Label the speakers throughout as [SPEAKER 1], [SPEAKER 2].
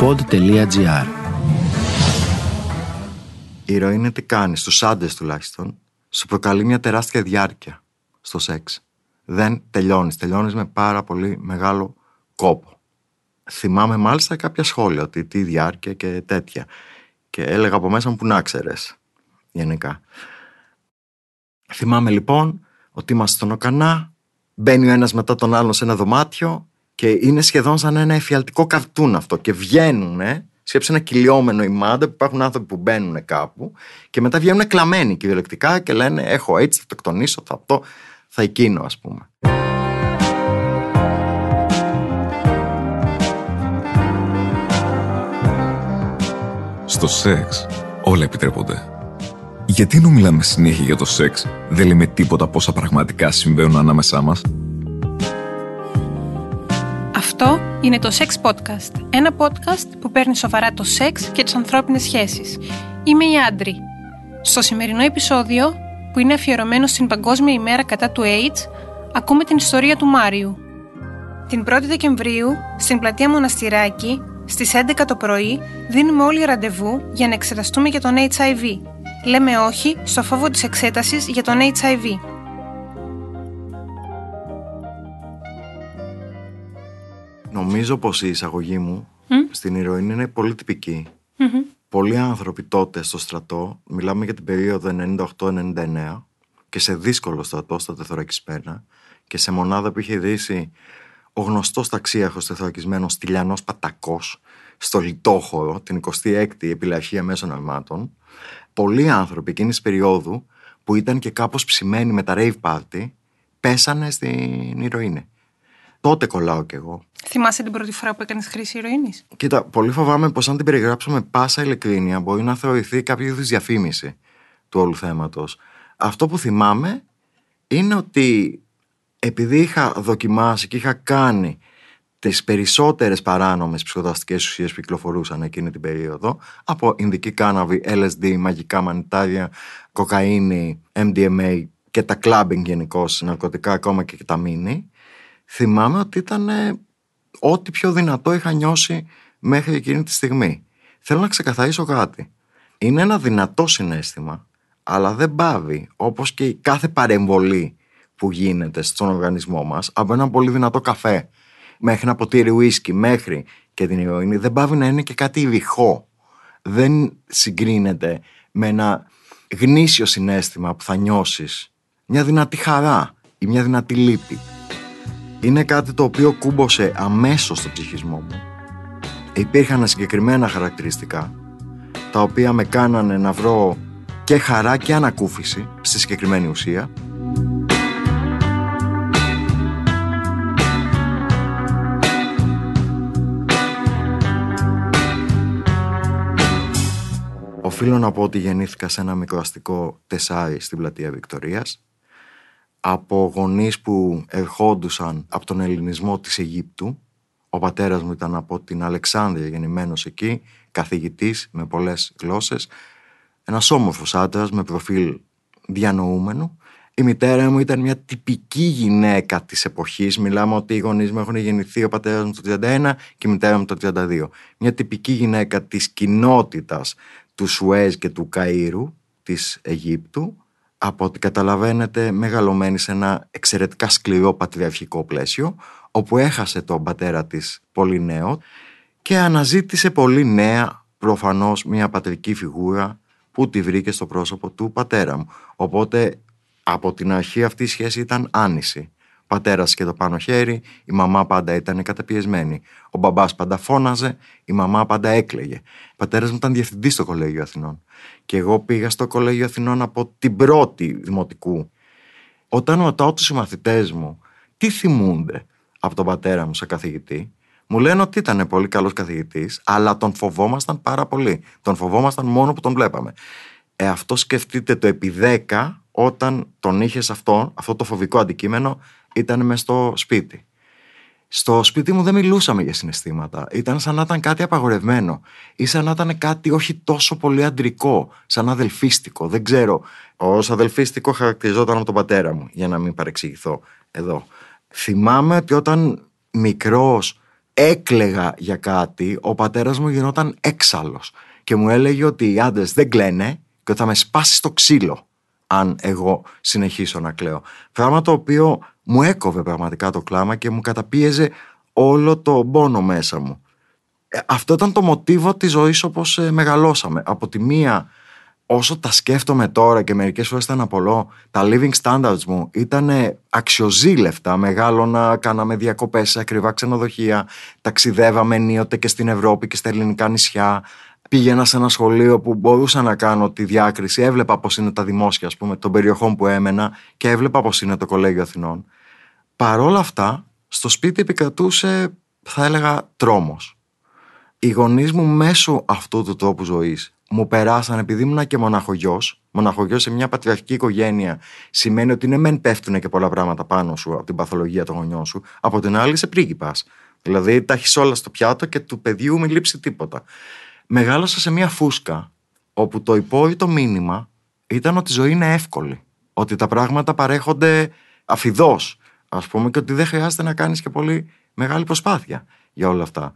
[SPEAKER 1] pod.gr
[SPEAKER 2] Η ηρωίνη τι κάνεις, στους άντρες τουλάχιστον, σου προκαλεί μια τεράστια διάρκεια στο σεξ. Δεν τελειώνεις, τελειώνεις με πάρα πολύ μεγάλο κόπο. Θυμάμαι μάλιστα κάποια σχόλια ότι τι διάρκεια και τέτοια. Και έλεγα από μέσα μου που να ξέρεις, γενικά. Θυμάμαι λοιπόν ότι είμαστε στον Οκανά, μπαίνει ο ένας μετά τον άλλον σε ένα δωμάτιο και είναι σχεδόν σαν ένα εφιαλτικό καρτούν αυτό και βγαίνουν, σκέψε ένα κυλιόμενο ημάντα που υπάρχουν άνθρωποι που μπαίνουν κάπου και μετά βγαίνουν κλαμμένοι κυριολεκτικά και λένε έχω έτσι, θα το εκτονίσω, θα αυτό, θα εκείνο ας πούμε.
[SPEAKER 3] Στο σεξ όλα επιτρέπονται. Γιατί ενώ μιλάμε συνέχεια για το σεξ, δεν λέμε τίποτα πόσα πραγματικά συμβαίνουν ανάμεσά μας.
[SPEAKER 4] Αυτό είναι το Sex Podcast. Ένα podcast που παίρνει σοβαρά το σεξ και τις ανθρώπινες σχέσεις. Είμαι η Άντρη. Στο σημερινό επεισόδιο, που είναι αφιερωμένο στην Παγκόσμια ημέρα κατά του AIDS, ακούμε την ιστορία του Μάριου. Την 1η Δεκεμβρίου, στην πλατεία Μοναστηράκη, στις 11 το πρωί, δίνουμε όλοι ραντεβού για να εξεταστούμε για τον HIV. Λέμε όχι στο φόβο της εξέτασης για τον HIV.
[SPEAKER 2] Νομίζω πως η εισαγωγή μου στην ηρωίνη είναι πολύ τυπική. Πολλοί άνθρωποι τότε στο στρατό, μιλάμε για την περίοδο 98-99 και σε δύσκολο στρατό στα τεθωρακισμένα και σε μονάδα που είχε ιδρύσει ο γνωστός ταξίαρχος τεθωρακισμένος Στυλιανός Πατακός στο Λιτόχωρο, την 26η επιλαχία μέσων αρμάτων, πολλοί άνθρωποι εκείνης της περίοδου που ήταν και κάπως ψημένοι με τα rave party, πέσανε στην ηρωίνη. Τότε κολλάω κι εγώ.
[SPEAKER 4] Θυμάσαι την πρώτη φορά που έκανες χρήση ηρωίνης;
[SPEAKER 2] Κοίτα, πολύ φοβάμαι πως αν την περιγράψω με πάσα ειλικρίνεια μπορεί να θεωρηθεί κάποιο είδους διαφήμιση του όλου θέματος. Αυτό που θυμάμαι είναι ότι επειδή είχα δοκιμάσει και είχα κάνει τις περισσότερες παράνομες ψυχοδραστικέ ουσίες που κυκλοφορούσαν εκείνη την περίοδο, από Ινδική κάναβη, LSD, μαγικά μανιτάρια, κοκαίνη, MDMA και τα clubbing γενικώ, ναρκωτικά ακόμα και τα μίνι, θυμάμαι ότι ήταν ε, ό,τι πιο δυνατό είχα νιώσει μέχρι εκείνη τη στιγμή. Θέλω να ξεκαθαρίσω κάτι. Είναι ένα δυνατό συνέστημα, αλλά δεν πάβει, όπως και η κάθε παρεμβολή που γίνεται στον οργανισμό μας, από ένα πολύ δυνατό καφέ, μέχρι ένα ποτήρι ουίσκι, μέχρι και την ηρωίνη, δεν πάβει να είναι και κάτι ηχό. Δεν συγκρίνεται με ένα γνήσιο συνέστημα που θα νιώσεις μια δυνατή χαρά ή μια δυνατή λύπη είναι κάτι το οποίο κούμποσε αμέσως στο ψυχισμό μου. Υπήρχαν συγκεκριμένα χαρακτηριστικά τα οποία με κάνανε να βρω και χαρά και ανακούφιση στη συγκεκριμένη ουσία Οφείλω να πω ότι γεννήθηκα σε ένα μικροαστικό τεσάρι στην πλατεία Βικτορίας από γονείς που ερχόντουσαν από τον ελληνισμό της Αιγύπτου. Ο πατέρας μου ήταν από την Αλεξάνδρεια γεννημένος εκεί, καθηγητής με πολλές γλώσσες. Ένας όμορφος άντρας με προφίλ διανοούμενου. Η μητέρα μου ήταν μια τυπική γυναίκα της εποχής. Μιλάμε ότι οι γονείς μου έχουν γεννηθεί ο πατέρας μου το 31 και η μητέρα μου το 32. Μια τυπική γυναίκα της κοινότητας του Σουέζ και του Καΐρου της Αιγύπτου από ό,τι καταλαβαίνετε μεγαλωμένη σε ένα εξαιρετικά σκληρό πατριαρχικό πλαίσιο όπου έχασε τον πατέρα της πολύ νέο και αναζήτησε πολύ νέα προφανώς μια πατρική φιγούρα που τη βρήκε στο πρόσωπο του πατέρα μου. Οπότε από την αρχή αυτή η σχέση ήταν άνηση. Πατέρας και το πάνω χέρι, η μαμά πάντα ήταν καταπιεσμένη. Ο μπαμπάς πάντα φώναζε, η μαμά πάντα έκλαιγε. Ο πατέρας μου ήταν διευθυντής στο Κολέγιο Αθηνών. Και εγώ πήγα στο Κολέγιο Αθηνών από την πρώτη δημοτικού. Όταν ρωτάω τους συμμαθητές μου τι θυμούνται από τον πατέρα μου σαν καθηγητή, μου λένε ότι ήταν πολύ καλός καθηγητής, αλλά τον φοβόμασταν πάρα πολύ. Τον φοβόμασταν μόνο που τον βλέπαμε. Ε, αυτό σκεφτείτε το επί 10 όταν τον είχες αυτό, αυτό το φοβικό αντικείμενο ήταν μες στο σπίτι. Στο σπίτι μου δεν μιλούσαμε για συναισθήματα. Ήταν σαν να ήταν κάτι απαγορευμένο. Ή σαν να ήταν κάτι όχι τόσο πολύ αντρικό, σαν αδελφίστικο. Δεν ξέρω. Ω αδελφίστικο χαρακτηριζόταν από τον πατέρα μου, για να μην παρεξηγηθώ εδώ. Θυμάμαι ότι όταν μικρός έκλεγα για κάτι, ο πατέρας μου γινόταν έξαλλος και μου έλεγε ότι οι άντρες δεν κλαίνε και ότι θα με σπάσει στο ξύλο αν εγώ συνεχίσω να κλαίω. Πράγμα το οποίο μου έκοβε πραγματικά το κλάμα και μου καταπίεζε όλο το πόνο μέσα μου. Ε, αυτό ήταν το μοτίβο της ζωής όπως ε, μεγαλώσαμε. Από τη μία όσο τα σκέφτομαι τώρα και μερικές φορές ήταν απολώ, τα living standards μου ήταν αξιοζήλευτα. Μεγάλωνα, κάναμε διακοπές σε ακριβά ξενοδοχεία, ταξιδεύαμε ενίοτε και στην Ευρώπη και στα ελληνικά νησιά. Πήγαινα σε ένα σχολείο που μπορούσα να κάνω τη διάκριση. Έβλεπα πώ είναι τα δημόσια, ας πούμε, των περιοχών που έμενα και έβλεπα πώ είναι το Κολέγιο Αθηνών. Παρόλα αυτά, στο σπίτι επικρατούσε, θα έλεγα, τρόμος. Οι γονείς μου μέσω αυτού του τρόπου ζωής μου περάσαν επειδή ήμουν και μοναχογιός. Μοναχογιός σε μια πατριαρχική οικογένεια σημαίνει ότι ναι, μεν πέφτουν και πολλά πράγματα πάνω σου από την παθολογία των γονιών σου. Από την άλλη, είσαι πρίγκιπας. Δηλαδή, τα έχεις όλα στο πιάτο και του παιδιού μην λείψει τίποτα. Μεγάλωσα σε μια φούσκα όπου το υπόρρητο μήνυμα ήταν ότι η ζωή είναι εύκολη. Ότι τα πράγματα παρέχονται αφιδώς, ας πούμε, και ότι δεν χρειάζεται να κάνεις και πολύ μεγάλη προσπάθεια για όλα αυτά.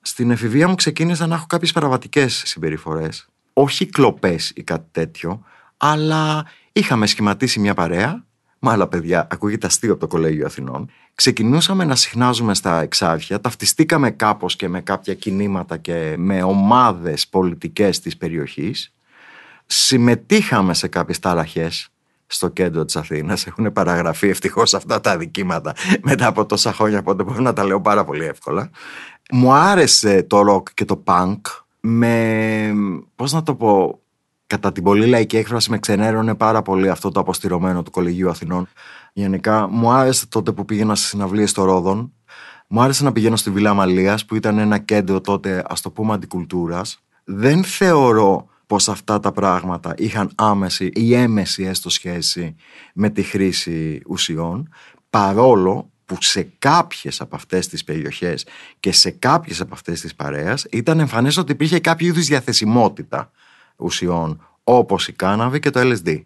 [SPEAKER 2] Στην εφηβεία μου ξεκίνησα να έχω κάποιες παραβατικές συμπεριφορές. Όχι κλοπές ή κάτι τέτοιο, αλλά είχαμε σχηματίσει μια παρέα με άλλα παιδιά. Ακούγεται αστείο από το Κολέγιο Αθηνών. Ξεκινούσαμε να συχνάζουμε στα εξάρχεια, ταυτιστήκαμε κάπως και με κάποια κινήματα και με ομάδες πολιτικές της περιοχής. Συμμετείχαμε σε κάποιες ταραχές στο κέντρο της Αθήνας. Έχουν παραγραφεί ευτυχώς αυτά τα αδικήματα μετά από τόσα χρόνια, οπότε μπορώ να τα λέω πάρα πολύ εύκολα. Μου άρεσε το ροκ και το punk με, πώς να το πω, κατά την πολύ λαϊκή έκφραση με ξενέρωνε πάρα πολύ αυτό το αποστηρωμένο του Κολεγίου Αθηνών. Γενικά μου άρεσε τότε που πήγαινα σε συναυλίες στο Ρόδον. Μου άρεσε να πηγαίνω στη Βίλα Αμαλίας που ήταν ένα κέντρο τότε ας το πούμε αντικουλτούρας. Δεν θεωρώ πως αυτά τα πράγματα είχαν άμεση ή έμεση έστω σχέση με τη χρήση ουσιών παρόλο που σε κάποιες από αυτές τις περιοχές και σε κάποιες από αυτές τις παρέας ήταν εμφανές ότι υπήρχε κάποιο είδους διαθεσιμότητα ουσιών όπως η κάναβη και το LSD.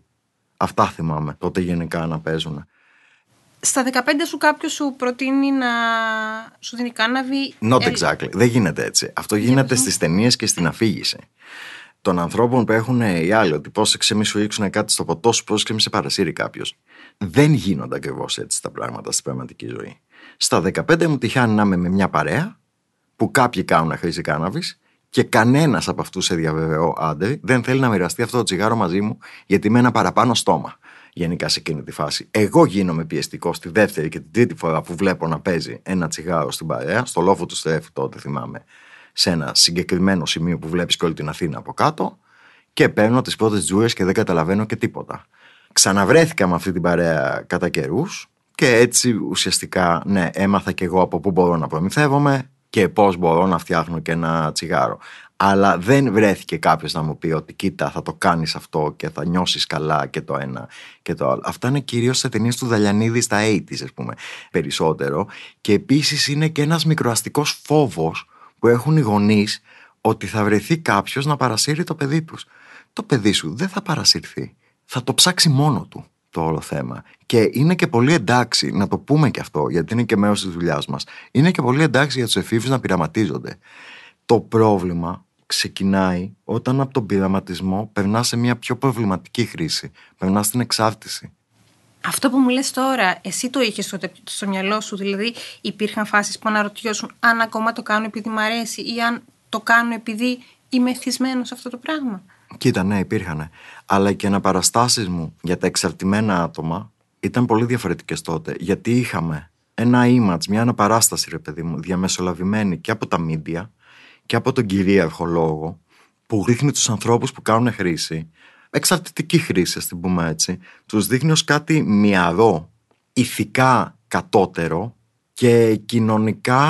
[SPEAKER 2] Αυτά θυμάμαι τότε γενικά να παίζουν.
[SPEAKER 4] Στα 15 σου κάποιος σου προτείνει να σου δίνει κάναβη.
[SPEAKER 2] Not exactly. Δεν γίνεται έτσι. Αυτό γίνεται στις ταινίες και στην αφήγηση των ανθρώπων που έχουν οι άλλοι, ότι πρόσεξε μη σου ρίξουν κάτι στο ποτό σου, πρόσεξε μη σε παρασύρει κάποιος. Δεν γίνονται ακριβώς έτσι τα πράγματα στην πραγματική ζωή. Στα 15 μου τυχάνει να είμαι με μια παρέα που κάποιοι κάνουν χρήση κάναβης και κανένας από αυτούς σε διαβεβαιώ άντρε δεν θέλει να μοιραστεί αυτό το τσιγάρο μαζί μου γιατί με ένα παραπάνω στόμα. Γενικά σε εκείνη τη φάση. Εγώ γίνομαι πιεστικό στη δεύτερη και την τρίτη φορά που βλέπω να παίζει ένα τσιγάρο στην παρέα, στο λόφο του στρέφου τότε θυμάμαι, σε ένα συγκεκριμένο σημείο που βλέπεις και όλη την Αθήνα από κάτω και παίρνω τις πρώτες τζούρες και δεν καταλαβαίνω και τίποτα. Ξαναβρέθηκα με αυτή την παρέα κατά καιρούς και έτσι ουσιαστικά, ναι, έμαθα και εγώ από πού μπορώ να προμηθεύομαι και πώς μπορώ να φτιάχνω και ένα τσιγάρο. Αλλά δεν βρέθηκε κάποιος να μου πει ότι κοίτα, θα το κάνεις αυτό και θα νιώσεις καλά και το ένα και το άλλο. Αυτά είναι κυρίως σε ταινίες του Δαλιανίδη στα 80s, ας πούμε, περισσότερο. Και επίσης είναι και ένας μικροαστικός φόβος που έχουν οι γονείς ότι θα βρεθεί κάποιος να παρασύρει το παιδί τους. Το παιδί σου δεν θα παρασυρθεί. Θα το ψάξει μόνο του το όλο θέμα. Και είναι και πολύ εντάξει, να το πούμε και αυτό, γιατί είναι και μέρος της δουλειάς μας. Είναι και πολύ εντάξει για τους εφήβους να πειραματίζονται. Το πρόβλημα ξεκινάει όταν από τον πειραματισμό περνάς σε μια πιο προβληματική χρήση. Περνάς στην εξάρτηση.
[SPEAKER 4] Αυτό που μου λες τώρα, εσύ το είχες στο, στο μυαλό σου, δηλαδή υπήρχαν φάσεις που αναρωτιώσουν αν ακόμα το κάνουν επειδή μου αρέσει ή αν το κάνουν επειδή είμαι εθισμένος σε αυτό το πράγμα;
[SPEAKER 2] Κοίτα, ναι, υπήρχαν. Αλλά και αναπαραστάσεις μου για τα εξαρτημένα άτομα ήταν πολύ διαφορετικές τότε. Γιατί είχαμε ένα image, μια αναπαράσταση, ρε παιδί μου, διαμεσολαβημένη και από τα media και από τον κυρίαρχο λόγο, που δείχνει τους ανθρώπους που κάνουν χρήση εξαρτητική χρήση, ας την πούμε έτσι, τους δείχνει ως κάτι μυαρό, ηθικά κατώτερο και κοινωνικά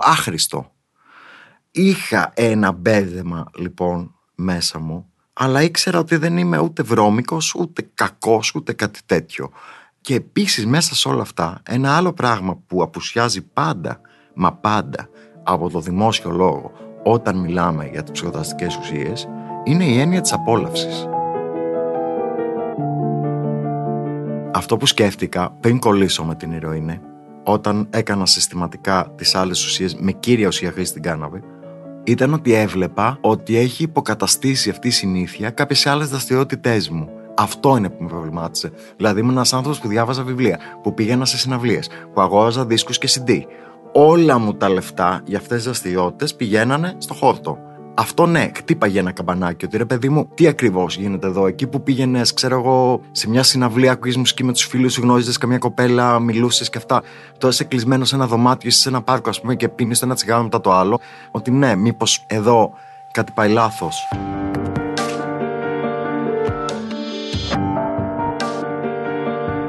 [SPEAKER 2] άχρηστο. Είχα ένα μπέρδεμα λοιπόν μέσα μου, αλλά ήξερα ότι δεν είμαι ούτε βρώμικος, ούτε κακός, ούτε κάτι τέτοιο. Και επίσης μέσα σε όλα αυτά, ένα άλλο πράγμα που απουσιάζει πάντα, μα πάντα, από το δημόσιο λόγο, όταν μιλάμε για τις ψυχοδραστικές ουσίες, είναι η έννοια της απόλαυσης. Αυτό που σκέφτηκα πριν κολλήσω με την ηρωίνη όταν έκανα συστηματικά τις άλλες ουσίες με κύρια ουσία χρήση την κάναβη, ήταν ότι έβλεπα ότι έχει υποκαταστήσει αυτή η συνήθεια κάποιες άλλες δραστηριότητές μου. Αυτό είναι που με προβλημάτισε. Δηλαδή, ήμουν ένας άνθρωπος που διάβαζα βιβλία, που πήγαινα σε συναυλίες, που αγόραζα δίσκους και CD. Όλα μου τα λεφτά για αυτές τις δραστηριότητες πηγαίνανε στο χόρτο. Αυτό ναι, χτύπαγε ένα καμπανάκι ότι ρε παιδί μου, τι ακριβώς γίνεται εδώ; Εκεί που πήγαινες, ξέρω εγώ, σε μια συναυλία, ακούγες μουσική με τους φίλους σου, γνώριζες καμιά κοπέλα, μιλούσες και αυτά. Τώρα είσαι κλεισμένος σε ένα δωμάτιο, είσαι σε ένα πάρκο, ας πούμε, και πίνεις ένα τσιγάρο μετά το άλλο. Ότι ναι, μήπως εδώ κάτι πάει λάθος.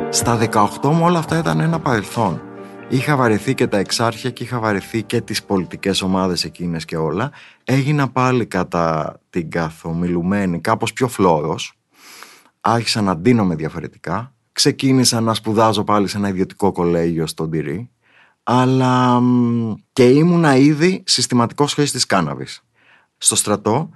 [SPEAKER 2] Στα 18 μου όλα αυτά ήταν ένα παρελθόν. Είχα βαρεθεί και τα εξάρχεια και είχα βαρεθεί και τις πολιτικές ομάδες εκείνες και όλα. Έγινα πάλι κατά την καθομιλουμένη, κάπως πιο φλόρος. Άρχισα να ντύνομαι διαφορετικά. Ξεκίνησα να σπουδάζω πάλι σε ένα ιδιωτικό κολέγιο στον Τυρί. Αλλά και ήμουνα ήδη συστηματικός χρήστης κάναβης. Στο στρατό,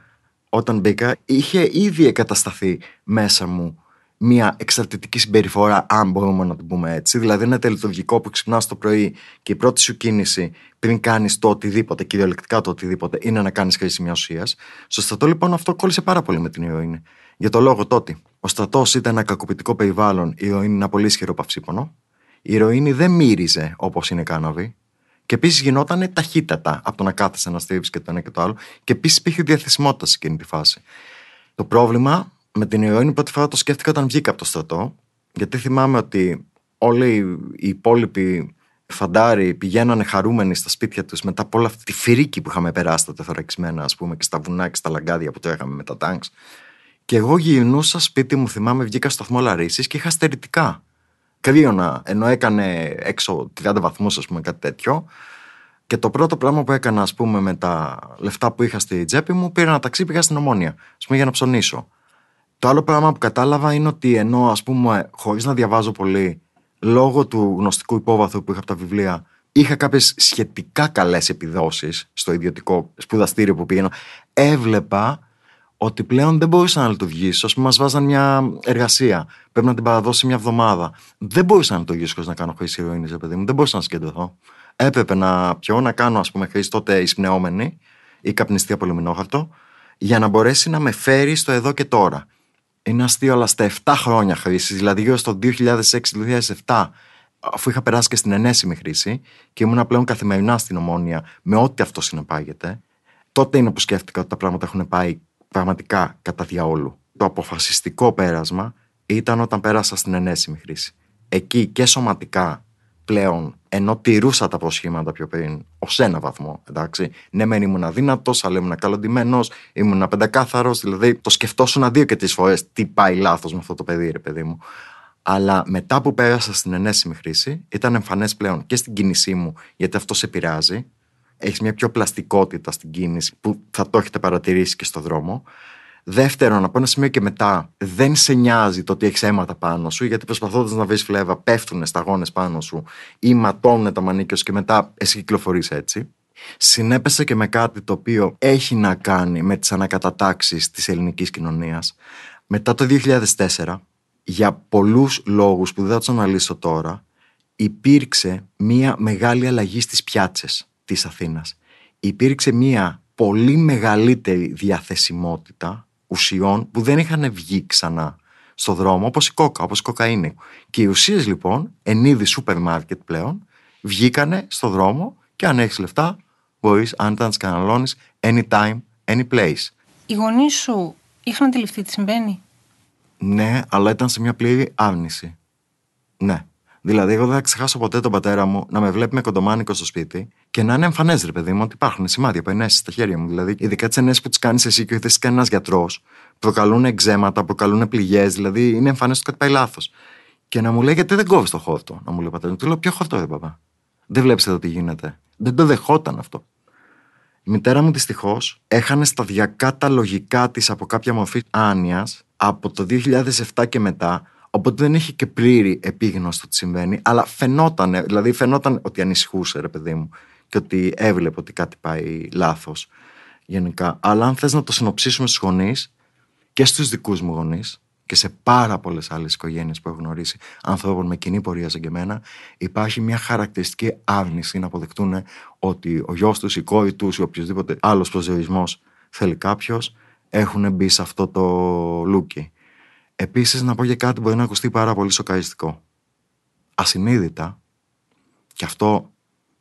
[SPEAKER 2] όταν μπήκα, είχε ήδη εγκατασταθεί μέσα μου μια εξαρτητική συμπεριφορά, αν μπορούμε να το πούμε έτσι. Δηλαδή, ένα τελετουργικό που ξυπνάς το πρωί και η πρώτη σου κίνηση πριν κάνεις το οτιδήποτε, κυριολεκτικά το οτιδήποτε, είναι να κάνεις χρήση μιας ουσίας. Στο στρατό, λοιπόν, αυτό κόλλησε πάρα πολύ με την ηρωίνη. Για το λόγο τότε, ο στρατός ήταν ένα κακοποιητικό περιβάλλον, η ηρωίνη είναι ένα πολύ ισχυρό παυσίπονο. Η ηρωίνη δεν μύριζε όπως είναι κάναβη. Και επίσης γινόταν ταχύτατα από το να κάθεσαι να στρίβεις και το ένα και το άλλο. Και επίσης υπήρχε διαθεσιμότητα σε εκείνη τη φάση. Το πρόβλημα με την ηρωίνη πρώτη φορά το σκέφτηκα όταν βγήκα από το στρατό. Γιατί θυμάμαι ότι όλοι οι υπόλοιποι φαντάροι πηγαίνανε χαρούμενοι στα σπίτια τους μετά από όλη αυτή τη φρίκη που είχαμε περάσει τα τεθωρακισμένα, ας πούμε, και στα βουνά και στα λαγκάδια που τρέχαμε με τα τάγκς. Και εγώ γυρνούσα σπίτι μου, θυμάμαι, βγήκα στο σταθμό Λαρίσης και είχα στερητικά. Κρύωνα, ενώ έκανε έξω 30 βαθμούς, ας πούμε, κάτι τέτοιο. Και το πρώτο πράγμα που έκανα, ας πούμε, με τα λεφτά που είχα στη τσέπη μου, πήρα ένα ταξί, πήγα στην Ομόνια, ας πούμε, για να ψωνίσω. Το άλλο πράγμα που κατάλαβα είναι ότι ενώ ας πούμε χωρίς να διαβάζω πολύ λόγω του γνωστικού υπόβαθρου που είχα από τα βιβλία είχα κάποιες σχετικά καλές επιδόσεις στο ιδιωτικό σπουδαστήριο που πήγαινα. Έβλεπα ότι πλέον δεν μπορούσα να λειτουργήσω. Α πούμε, μας βάζαν μια εργασία. Πρέπει να την παραδώσει μια εβδομάδα. Δεν μπορούσα να λειτουργήσω χωρίς να κάνω χρήση ηρωίνης, παιδί μου. Δεν μπορούσα να συγκεντρωθώ. Έπρεπε να πιω, να κάνω, ας πούμε, χρήση τότε εισπνεόμενη ή καπνιστή από λουμινόχαρτο, για να μπορέσει να με φέρει στο εδώ και τώρα. Είναι αστείο, αλλά στα 7 χρόνια χρήσης, δηλαδή γύρω στο 2006-2007, αφού είχα περάσει και στην ενέσιμη χρήση και ήμουν πλέον καθημερινά στην ομόνια με ό,τι αυτό συνεπάγεται, τότε είναι που σκέφτηκα ότι τα πράγματα έχουν πάει πραγματικά κατά διαόλου. Το αποφασιστικό πέρασμα ήταν όταν πέρασα στην ενέσιμη χρήση. Εκεί και σωματικά πλέον, ενώ τηρούσα τα προσχήματα πιο πριν, ως ένα βαθμό. Εντάξει. Ναι, μεν ήμουν αδύνατος, αλλά ήμουν καλοντημένος, ήμουν πεντακάθαρος. Δηλαδή, το σκεφτόσουν δύο και τρει φορές τι πάει λάθος με αυτό το παιδί, ρε παιδί μου. Αλλά μετά που πέρασα στην ενέσιμη χρήση, ήταν εμφανές πλέον και στην κίνησή μου, γιατί αυτό σε πειράζει. Έχεις μια πιο πλαστικότητα στην κίνηση που θα το έχετε παρατηρήσει και στο δρόμο. Δεύτερον, από ένα σημείο και μετά, δεν σε νοιάζει το ότι έχεις αίματα πάνω σου, γιατί προσπαθώντας να βρεις φλέβα, πέφτουν σταγόνες πάνω σου ή ματώνουν τα μανίκια σου και μετά εσύ κυκλοφορείς έτσι. Συνέπεσε και με κάτι το οποίο έχει να κάνει με τις ανακατατάξεις της ελληνικής κοινωνίας. Μετά το 2004, για πολλούς λόγους που δεν θα τους αναλύσω τώρα, υπήρξε μία μεγάλη αλλαγή στις πιάτσες της Αθήνας. Υπήρξε μία πολύ μεγαλύτερη διαθεσιμότητα ουσιών που δεν είχαν βγει ξανά στο δρόμο, όπως η κόκα, όπως η κοκαίνη. Και οι ουσίες λοιπόν, εν είδη σούπερ μάρκετ πλέον, βγήκανε στο δρόμο και αν έχεις λεφτά, μπορείς αν τα καναλώνει anytime, any place.
[SPEAKER 4] Οι γονείς σου είχαν αντιληφθεί τι συμβαίνει;
[SPEAKER 2] Ναι, αλλά ήταν σε μια πλήρη άρνηση. Ναι. Δηλαδή, εγώ δεν θα ξεχάσω ποτέ τον πατέρα μου να με βλέπει με κοντομάνικο στο σπίτι και να είναι εμφανές, ρε παιδί μου, ότι υπάρχουν σημάδια από ενέσεις στα χέρια μου. Δηλαδή, ειδικά τις ενέσεις που τις κάνεις εσύ και δεν τι κάνει ένα γιατρός, προκαλούν εξέματα, προκαλούν πληγές, δηλαδή είναι εμφανές ότι κάτι πάει λάθος. Και να μου λέει, Γιατί δεν κόβεις το χόρτο, να μου λέει ο πατέρας μου. Του λέω, Ποιο χόρτο, ρε παπά; Δεν βλέπεις εδώ τι γίνεται. Δεν το δεχόταν αυτό. Η μητέρα μου δυστυχώς έχανε σταδιακά τα λογικά της από κάποια μορφή άνοια από το 2007 και μετά Οπότε δεν είχε και πλήρη επίγνωση το τι συμβαίνει, αλλά φαινόταν, δηλαδή φαινόταν ότι ανησυχούσε, ρε παιδί μου, και ότι έβλεπε ότι κάτι πάει λάθος γενικά. Αλλά αν θες να το συνοψίσουμε στους γονείς και στους δικούς μου γονείς, και σε πάρα πολλές άλλες οικογένειες που έχω γνωρίσει ανθρώπων με κοινή πορεία σαν και εμένα, υπάρχει μια χαρακτηριστική άρνηση να αποδεχτούν ότι ο γιος τους, η κόρη τους ή οποιοδήποτε άλλος προσδιορισμός θέλει κάποιος, έχουν μπει σε αυτό το λούκι. Επίσης, να πω για κάτι που μπορεί να ακουστεί πάρα πολύ σοκαριστικό. Ασυνείδητα, και αυτό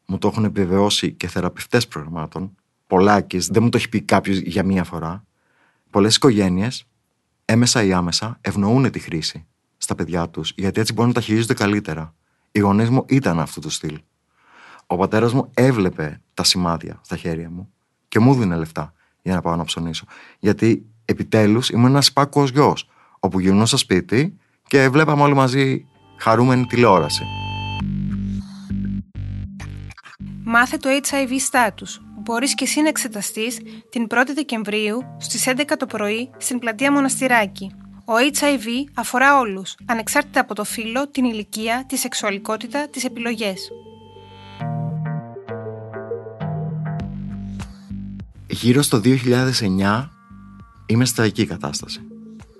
[SPEAKER 2] μου το έχουν επιβεβαιώσει και θεραπευτές προγραμμάτων, πολλάκι, δεν μου το έχει πει κάποιος για μία φορά. Πολλές οικογένειες, έμεσα ή άμεσα, ευνοούν τη χρήση στα παιδιά τους, γιατί έτσι μπορούν να τα χειρίζονται καλύτερα. Οι γονείς μου ήταν αυτού του στυλ. Ο πατέρας μου έβλεπε τα σημάδια στα χέρια μου και μου δίνει λεφτά για να πάω να ψωνίσω. Γιατί επιτέλους ήμουν ένας πάκουο γιος, όπου γυρνούσα σπίτι και βλέπαμε όλοι μαζί χαρούμενη τηλεόραση.
[SPEAKER 4] Μάθε το HIV status. Μπορείς και εσύ να εξεταστείς την 1η Δεκεμβρίου στις 11 το πρωί στην πλατεία Μοναστηράκη. Ο HIV αφορά όλους, ανεξάρτητα από το φύλλο, την ηλικία, τη σεξουαλικότητα, τις επιλογές.
[SPEAKER 2] Γύρω στο 2009 είμαι στα εκεί κατάσταση.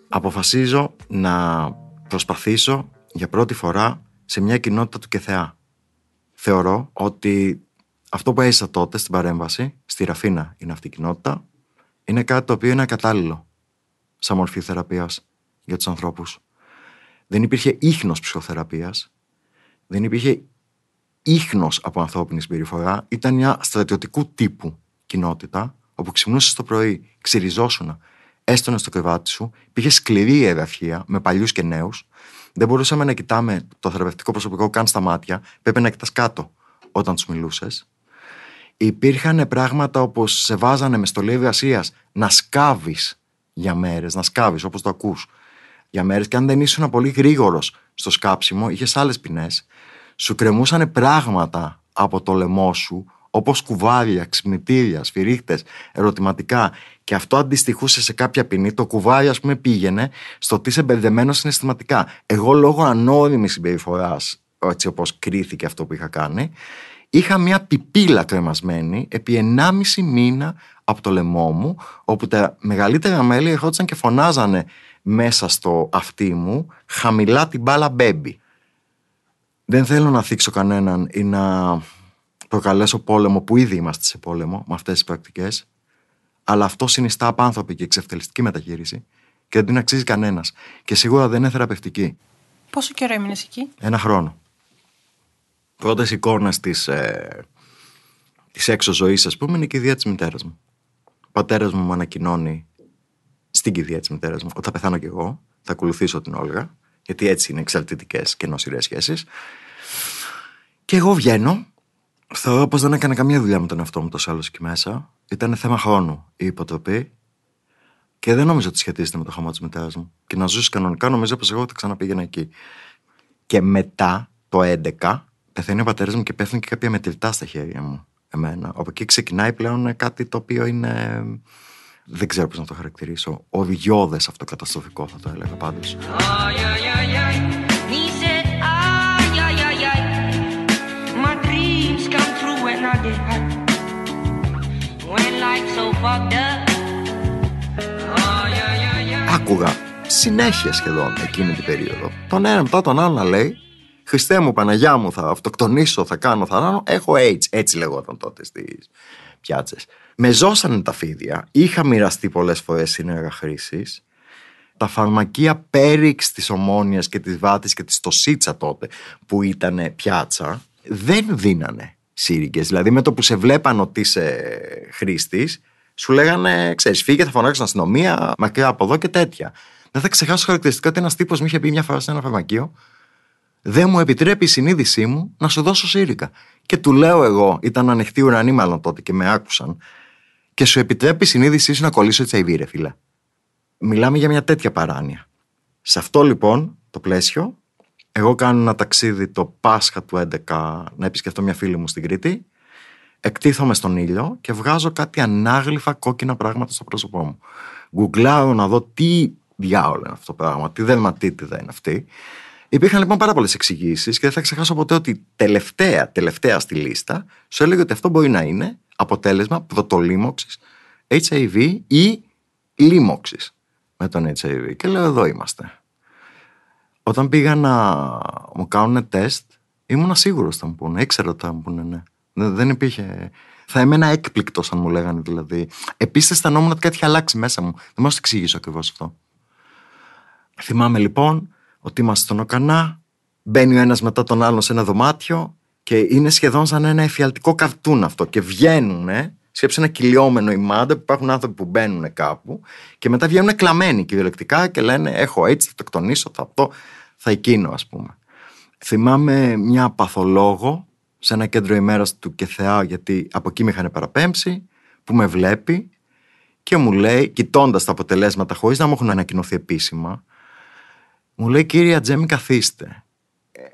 [SPEAKER 2] Αποφασίζω να προσπαθήσω για πρώτη φορά σε μια κοινότητα του Κεθεά. Θεωρώ ότι αυτό που έζησα τότε στην παρέμβαση, στη Ραφίνα είναι αυτή η κοινότητα, είναι κάτι το οποίο είναι ακατάλληλο σαν μορφή θεραπείας για τους ανθρώπους. Δεν υπήρχε ίχνος ψυχοθεραπείας, δεν υπήρχε ίχνος από ανθρώπινη συμπεριφορά, ήταν μια στρατιωτικού τύπου κοινότητα, όπου ξυπνούσες το πρωί, ξυριζόσουνα, έστωνες στο κρεβάτι σου, υπήρχε σκληρή ιεραρχία με παλιούς και νέους. Δεν μπορούσαμε να κοιτάμε το θεραπευτικό προσωπικό καν στα μάτια, πρέπει να κοιτάς κάτω όταν τους μιλούσες. Υπήρχαν πράγματα όπως σε βάζανε μες στολή εργασία να σκάβεις για μέρες, να σκάβεις όπως το ακούς για μέρες, και αν δεν ήσουν πολύ γρήγορος στο σκάψιμο, είχες άλλες ποινές. Σου κρεμούσαν πράγματα από το λαιμό σου όπως κουβάρια, ξυπνητήρια, σφυρίχτες, ερωτηματικά. Και αυτό αντιστοιχούσε σε κάποια ποινή. Το κουβάρι, ας πούμε, πήγαινε στο ότι είσαι μπερδεμένος συναισθηματικά. Εγώ, λόγω ανώριμη συμπεριφοράς, έτσι όπως κρίθηκε αυτό που είχα κάνει, είχα μια πιπίλα κρεμασμένη επί 1,5 μήνα από το λαιμό μου, όπου τα μεγαλύτερα μέλη ερχόντουσαν και φωνάζανε μέσα στο αυτί μου χαμηλά την μπάλα μπέμπι. Δεν θέλω να θίξω κανέναν ή να προκαλέσω πόλεμο που ήδη είμαστε σε πόλεμο με αυτές τις πρακτικές αλλά αυτό συνιστά απάνθρωπη και εξευτελιστική μεταχείριση και δεν την αξίζει κανένας. Και σίγουρα δεν είναι θεραπευτική.
[SPEAKER 4] Πόσο καιρό έμεινες εκεί,
[SPEAKER 2] Ένα χρόνο. Πρώτες εικόνες της ε, της έξω ζωής, ας πούμε, είναι η κηδεία της μητέρας μου. Ο πατέρας μου μου ανακοινώνει στην κηδεία της μητέρας μου ότι θα πεθάνω κι εγώ, θα ακολουθήσω την Όλγα, γιατί έτσι είναι εξαρτητικέ και νοσηρές σχέσεις. Και εγώ βγαίνω Θεωρώ πω δεν έκανε καμία δουλειά με τον εαυτό μου τόσο άλλος εκεί μέσα. Ήταν θέμα χρόνου η υποτροπή και δεν νομίζω ότι σχετίζεται με το χαμό της μητέρας μου. Και να ζούσε κανονικά, νομίζω πως εγώ θα ξαναπήγαινα εκεί. Και μετά το 11 πεθαίνει ο πατέρα μου και πέφτουν και κάποια μετρητά στα χέρια μου. Εμένα. Από εκεί ξεκινάει πλέον κάτι το οποίο είναι. Δεν ξέρω πώ να το χαρακτηρίσω. Οριώδε αυτοκαταστροφικό θα το έλεγα πάντω. Άκουγα συνέχεια σχεδόν εκείνη την περίοδο τον ένα μετά τον άλλο να λέει Χριστέ μου, Παναγιά μου, θα αυτοκτονήσω, θα κάνω, θα κάνω. Έχω AIDS. Έτσι λεγόταν τότε στις πιάτσες. Με ζώσανε τα φίδια. Είχα μοιραστεί πολλές φορές σύνεργα χρήσης. Τα φαρμακεία πέριξ της ομόνοια και της βάτης και της τοσίτσα τότε, που ήταν πιάτσα, δεν δίνανε σύριγγες. Δηλαδή με το που σε βλέπαν ότι είσαι χρήστης, σου λέγανε, ξέρεις, φύγε, θα φωνάξει στην αστυνομία, μακριά από εδώ και τέτοια. Δεν θα ξεχάσω χαρακτηριστικά ότι ένας τύπος μου είχε πει μια φορά σε ένα φαρμακείο, δεν μου επιτρέπει η συνείδησή μου να σου δώσω σύρικα. Και του λέω εγώ, ήταν ανοιχτή ουρανή μάλλον τότε και με άκουσαν, και σου επιτρέπει η συνείδησή σου να κολλήσω HIV, ρε φίλε. Μιλάμε για μια τέτοια παράνοια. Σε αυτό λοιπόν το πλαίσιο, εγώ κάνω ένα ταξίδι το Πάσχα του 11 να επισκεφτώ μια φίλη μου στην Κρήτη. Εκτίθομαι στον ήλιο και βγάζω κάτι ανάγλυφα κόκκινα πράγματα στο πρόσωπό μου. Γκουγκλάω να δω τι διάολο είναι αυτό το πράγμα, τι δερματίτιδα είναι αυτή. Υπήρχαν λοιπόν πάρα πολλές εξηγήσεις και δεν θα ξεχάσω ποτέ ότι τελευταία, τελευταία στη λίστα σου έλεγε ότι αυτό μπορεί να είναι αποτέλεσμα πρωτολίμωξης HIV ή λίμωξης με τον HIV. Και λέω, εδώ είμαστε. Όταν πήγα να μου κάνουν τεστ, ήμουν σίγουρος ότι θα μου πούνε. Ήξερα ότι θα μου πούνε ναι. Δεν, δεν υπήρχε. Θα έμενα έκπληκτος αν μου λέγανε δηλαδή. Επίσης αισθανόμουν ότι κάτι είχε αλλάξει μέσα μου. Δεν μα το εξηγήσω ακριβώς αυτό. Θυμάμαι λοιπόν ότι είμαστε στον Οκανά, μπαίνει ο ένας μετά τον άλλον σε ένα δωμάτιο και είναι σχεδόν σαν ένα εφιαλτικό καρτούν αυτό. Και βγαίνουν, σκέψε ένα κυλιόμενο η μάντα που υπάρχουν άνθρωποι που μπαίνουν κάπου και μετά βγαίνουν κλαμμένοι κυριολεκτικά και λένε: Έχω έτσι, θα το εκτονίσω, θα αυτό, θα εκείνο, ας πούμε. Θυμάμαι μια παθολόγο σε ένα κέντρο ημέρας του ΚΕΘΕΑ, γιατί από εκεί με είχαν παραπέμψει, που με βλέπει και μου λέει, κοιτώντας τα αποτελέσματα, χωρίς να μου έχουν ανακοινωθεί επίσημα, μου λέει: Κύριε Τζέμι, καθίστε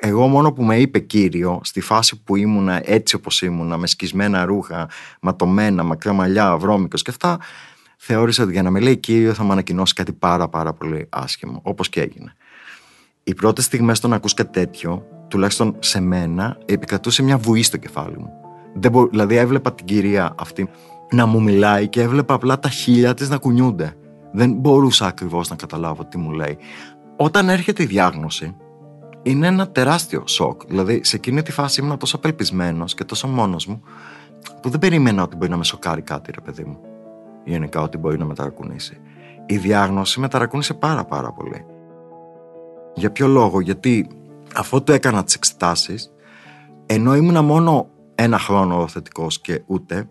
[SPEAKER 2] εγώ μόνο που με είπε κύριο, στη φάση που ήμουνα έτσι όπως ήμουνα, με σκισμένα ρούχα, ματωμένα, μακριά μαλλιά, βρώμικος και αυτά, θεώρησα ότι για να με λέει κύριο θα μου ανακοινώσει κάτι πάρα πάρα πολύ άσχημο, όπως και έγινε. Οι πρώτες στιγμές στο να ακούς κάτι τέτοιο, τουλάχιστον σε μένα, επικρατούσε μια βουή στο κεφάλι μου. Δεν μπο... Δηλαδή έβλεπα την κυρία αυτή να μου μιλάει και έβλεπα απλά τα χίλια της να κουνιούνται. Δεν μπορούσα ακριβώς να καταλάβω τι μου λέει. Όταν έρχεται η διάγνωση, είναι ένα τεράστιο σοκ. Δηλαδή, σε εκείνη τη φάση ήμουν τόσο απελπισμένος και τόσο μόνος μου, που δεν περίμενα ότι μπορεί να με σοκάρει κάτι, ρε παιδί μου. Γενικά, ότι μπορεί να με ταρακουνήσει. Η διάγνωση με ταρακούνησε πάρα πάρα πολύ. Για ποιο λόγο, γιατί αφού το έκανα τις εξετάσεις, ενώ ήμουνα μόνο ένα χρόνο οροθετικό και ούτε,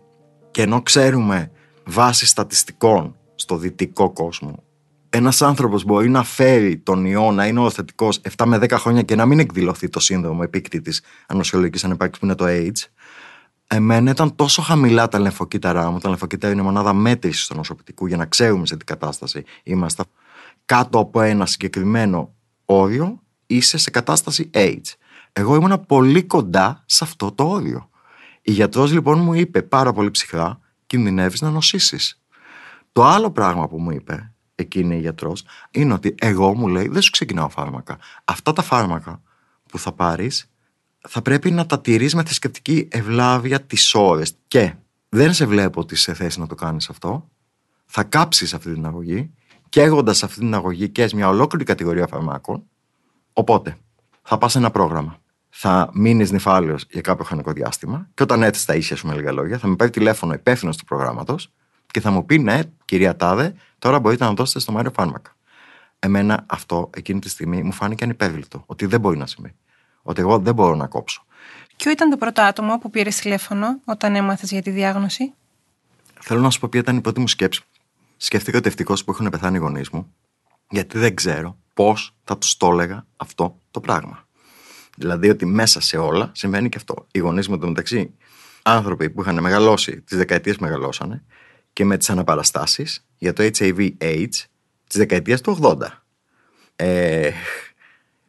[SPEAKER 2] και ενώ ξέρουμε βάσει στατιστικών στο δυτικό κόσμο ένας άνθρωπος μπορεί να φέρει τον ιό να είναι οροθετικό 7 με 10 χρόνια και να μην εκδηλωθεί το σύνδρομο επίκτητης ανοσιολογικής ανεπάρκειας που είναι το AIDS. Εμένα ήταν τόσο χαμηλά τα λεμφοκύτταρά μου. Τα λεμφοκύτταρα είναι μονάδα μέτρησης του νοσοποιητικού για να ξέρουμε σε τι κατάσταση είμαστε. Κάτω από ένα συγκεκριμένο όριο είσαι σε κατάσταση AIDS. Εγώ ήμουν πολύ κοντά σε αυτό το όριο. Η γιατρός λοιπόν μου είπε πάρα πολύ ψυχρά: Κινδυνεύεις να νοσήσεις. Το άλλο πράγμα που μου είπε εκείνη η γιατρός, είναι ότι εγώ μου λέει δεν σου ξεκινάω φάρμακα. Αυτά τα φάρμακα που θα πάρεις θα πρέπει να τα τηρείς με θρησκευτική ευλάβεια τις ώρες. Και δεν σε βλέπω ότι είσαι σε θέση να το κάνεις αυτό. Θα κάψεις αυτή την αγωγή, καίγοντας αυτή την αγωγή και μια ολόκληρη κατηγορία φαρμάκων. Οπότε, θα πας σε ένα πρόγραμμα. Θα μείνεις νυφάλιος για κάποιο χρονικό διάστημα και όταν έτσι τα ίσια σου με λίγα λόγια, θα με πάρει τηλέφωνο υπεύθυνος του προγράμματος και θα μου πει ναι, κυρία Τάδε, τώρα μπορείτε να δώσετε στο Μάριο φάρμακα. Εμένα αυτό εκείνη τη στιγμή μου φάνηκε ανυπέρβλητο. Ότι δεν μπορεί να συμβεί. Ότι εγώ δεν μπορώ να κόψω.
[SPEAKER 4] Ποιο ήταν το πρώτο άτομο που πήρε τηλέφωνο όταν έμαθες για τη διάγνωση;
[SPEAKER 2] Θέλω να σου πω ποια ήταν η πρώτη μου σκέψη. Σκέφτηκα ότι ευτυχώς που έχουν πεθάνει οι γονείς μου, γιατί δεν ξέρω πώς θα τους το έλεγα αυτό το πράγμα. Δηλαδή ότι μέσα σε όλα συμβαίνει και αυτό. Οι γονείς μου εντωμεταξύ, άνθρωποι που είχαν μεγαλώσει, τις δεκαετίες μεγαλώσανε, και με τις αναπαραστάσεις για το HIV-AIDS της δεκαετίας του 80. Ε,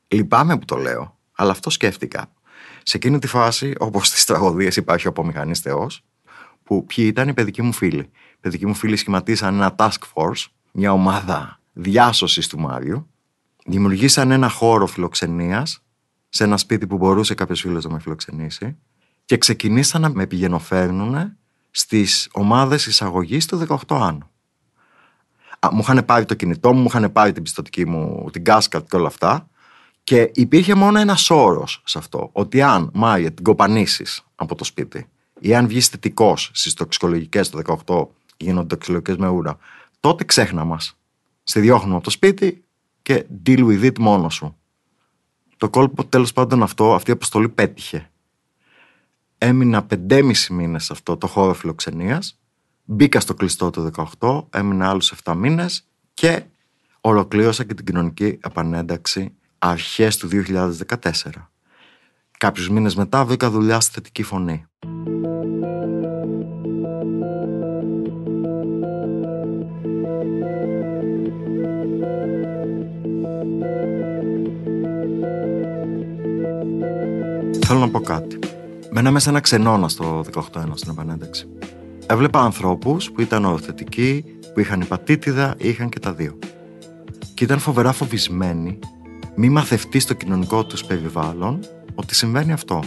[SPEAKER 2] λυπάμαι που το λέω, αλλά αυτό σκέφτηκα. Σε εκείνη τη φάση, όπως στις τραγωδίες υπάρχει ο απομηχανής θεός, που ποιοι ήταν οι παιδικοί μου φίλοι. Οι παιδικοί μου φίλοι σχηματίσαν ένα task force, μια ομάδα διάσωσης του Μάριου, δημιουργήσαν ένα χώρο φιλοξενίας σε ένα σπίτι που μπορούσε κάποιος φίλος να με φιλοξενήσει και ξεκινήσαν να με πηγαινοφέρνουν στις ομάδες εισαγωγής του 18 άνω. μου είχαν πάρει το κινητό μου, μου είχαν πάρει την πιστοτική μου, την κάσκα και όλα αυτά και υπήρχε μόνο ένας όρος σε αυτό, ότι αν Μάια την κοπανίσεις από το σπίτι ή αν βγεις θετικός στις τοξικολογικές του 18 γίνονται τοξικολογικές με ούρα, τότε ξέχνα μας. Στη διώχνουμε από το σπίτι και deal with it μόνος σου. Το κόλπο τέλος πάντων αυτό, αυτή η αποστολή πέτυχε. Έμεινα 5,5 μήνες σε αυτό το χώρο φιλοξενίας. Μπήκα στο κλειστό το 18, έμεινα άλλους 7 μήνες και ολοκλήρωσα και την κοινωνική επανένταξη αρχές του 2014. Κάποιους μήνες μετά βρήκα δουλειά στη θετική φωνή. Θέλω να πω κάτι. Μέναμε σε ένα ξενώνα στο 18 στην επανένταξη. Έβλεπα ανθρώπους που ήταν οροθετικοί, που είχαν υπατήτηδα ή είχαν και τα δύο. Και ήταν φοβερά φοβισμένοι μη μαθευτεί στο κοινωνικό τους περιβάλλον ότι συμβαίνει αυτό.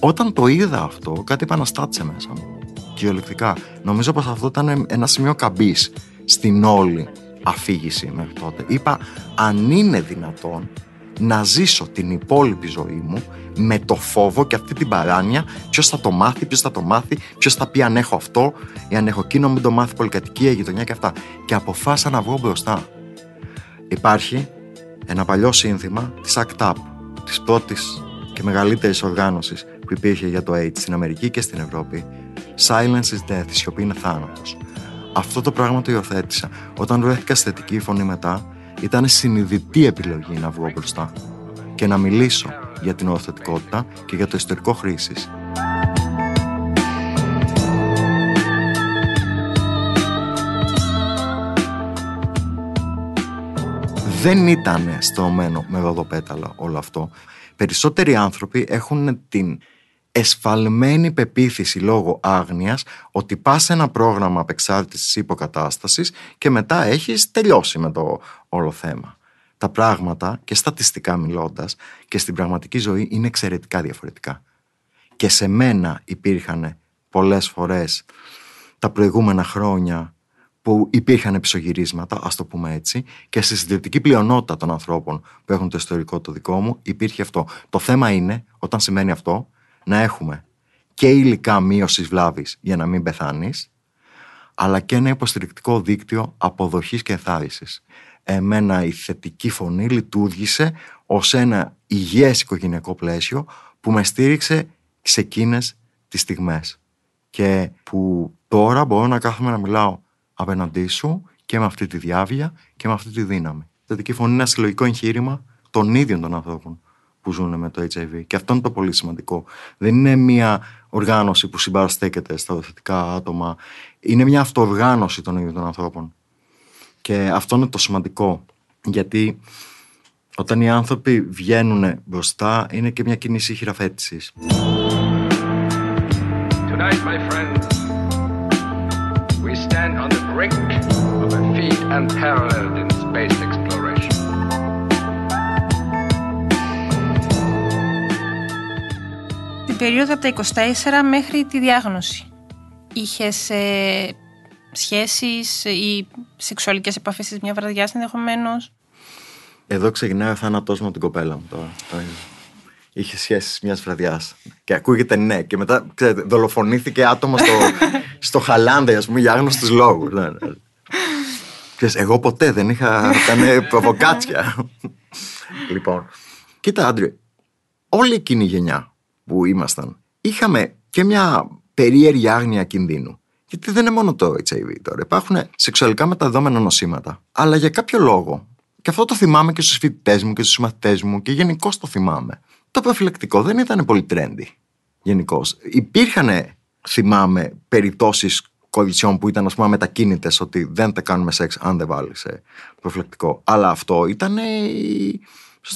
[SPEAKER 2] Όταν το είδα αυτό, κάτι επαναστάτησε μέσα μου. Κυριολεκτικά. Νομίζω πως αυτό ήταν ένα σημείο καμπής στην όλη αφήγηση μέχρι τότε. Είπα αν είναι δυνατόν να ζήσω την υπόλοιπη ζωή μου με το φόβο και αυτή την παράνοια ποιος θα το μάθει, ποιος θα το μάθει, ποιος θα πει αν έχω αυτό ή αν έχω εκείνο, μην το μάθει πολυκατοικία, γειτονιά και αυτά. Και αποφάσισα να βγω μπροστά. Υπάρχει ένα παλιό σύνθημα της ACT UP, της πρώτης και μεγαλύτερης οργάνωσης που υπήρχε για το AIDS στην Αμερική και στην Ευρώπη. Silence is death, η σιωπή είναι θάνατος. Αυτό το πράγμα το υιοθέτησα. Όταν βρέθηκα στη θετική φωνή μετά, ήταν συνειδητή επιλογή να βγω μπροστά και να μιλήσω για την ορθωτικότητα και για το ιστορικό χρήσης. Δεν ήταν στρωμένο με ροδοπέταλα όλο αυτό. Περισσότεροι άνθρωποι έχουν την εσφαλμένη πεποίθηση λόγω άγνοιας ότι πας σε ένα πρόγραμμα απεξάρτησης υποκατάστασης και μετά έχεις τελειώσει με το όλο θέμα. Τα πράγματα και στατιστικά μιλώντας και στην πραγματική ζωή είναι εξαιρετικά διαφορετικά. Και σε μένα υπήρχαν πολλές φορές τα προηγούμενα χρόνια που υπήρχαν επισογυρίσματα, ας το πούμε έτσι, και στη συντηρητική πλειονότητα των ανθρώπων που έχουν το ιστορικό το δικό μου υπήρχε αυτό. Το θέμα είναι, όταν σημαίνει αυτό, να έχουμε και υλικά μείωσης βλάβης για να μην πεθάνεις, αλλά και ένα υποστηρικτικό δίκτυο αποδοχής και ενθάρρυνσης. Εμένα η θετική φωνή λειτουργήσε ως ένα υγιές οικογενειακό πλαίσιο που με στήριξε σε εκείνες τις στιγμές και που τώρα μπορώ να κάθομαι να μιλάω απέναντί σου και με αυτή τη διάβια και με αυτή τη δύναμη. Η θετική φωνή είναι ένα συλλογικό εγχείρημα των ίδιων των ανθρώπων που ζουν με το HIV. Και αυτό είναι το πολύ σημαντικό. Δεν είναι μια οργάνωση που συμπαραστέκεται στα θετικά άτομα. Είναι μια αυτοοργάνωση των ίδιων των ανθρώπων. Και αυτό είναι το σημαντικό. Γιατί όταν οι άνθρωποι βγαίνουν μπροστά, είναι και μια κίνηση χειραφέτησης. Tonight, my friends, we stand on the brink of a feat unparalleled in space
[SPEAKER 4] Την περίοδο από τα 24 μέχρι τη διάγνωση. Είχες ε, σχέσεις ή σεξουαλικές επαφές της μια βραδιά ενδεχομένως;
[SPEAKER 2] Εδώ ξεκινάει ο θάνατός μου από την κοπέλα μου τώρα. Είχε σχέσεις μιας βραδιάς. Και ακούγεται ναι. Και μετά ξέρετε, δολοφονήθηκε άτομο στο, στο χαλάνδε, ας πούμε, για άγνωστους λόγους. Ναι, ναι. Ξέρεις, εγώ ποτέ δεν είχα κάνει προβοκάτσια. λοιπόν, κοίτα Άντριε, όλη εκείνη η γενιά που ήμασταν, είχαμε και μια περίεργη άγνοια κινδύνου. Γιατί δεν είναι μόνο το HIV τώρα. Υπάρχουν σεξουαλικά μεταδόμενα νοσήματα. Αλλά για κάποιο λόγο, και αυτό το θυμάμαι και στους φοιτητές μου και στους μαθητές μου και γενικώ το θυμάμαι. Το προφυλακτικό δεν ήταν πολύ trendy. Γενικώς. Υπήρχαν, θυμάμαι, περιπτώσεις κοριτσιών που ήταν, ας πούμε, μετακίνητε ότι δεν τα κάνουμε σεξ αν δεν βάλεις ε, προφυλακτικό. Αλλά αυτό ήταν η,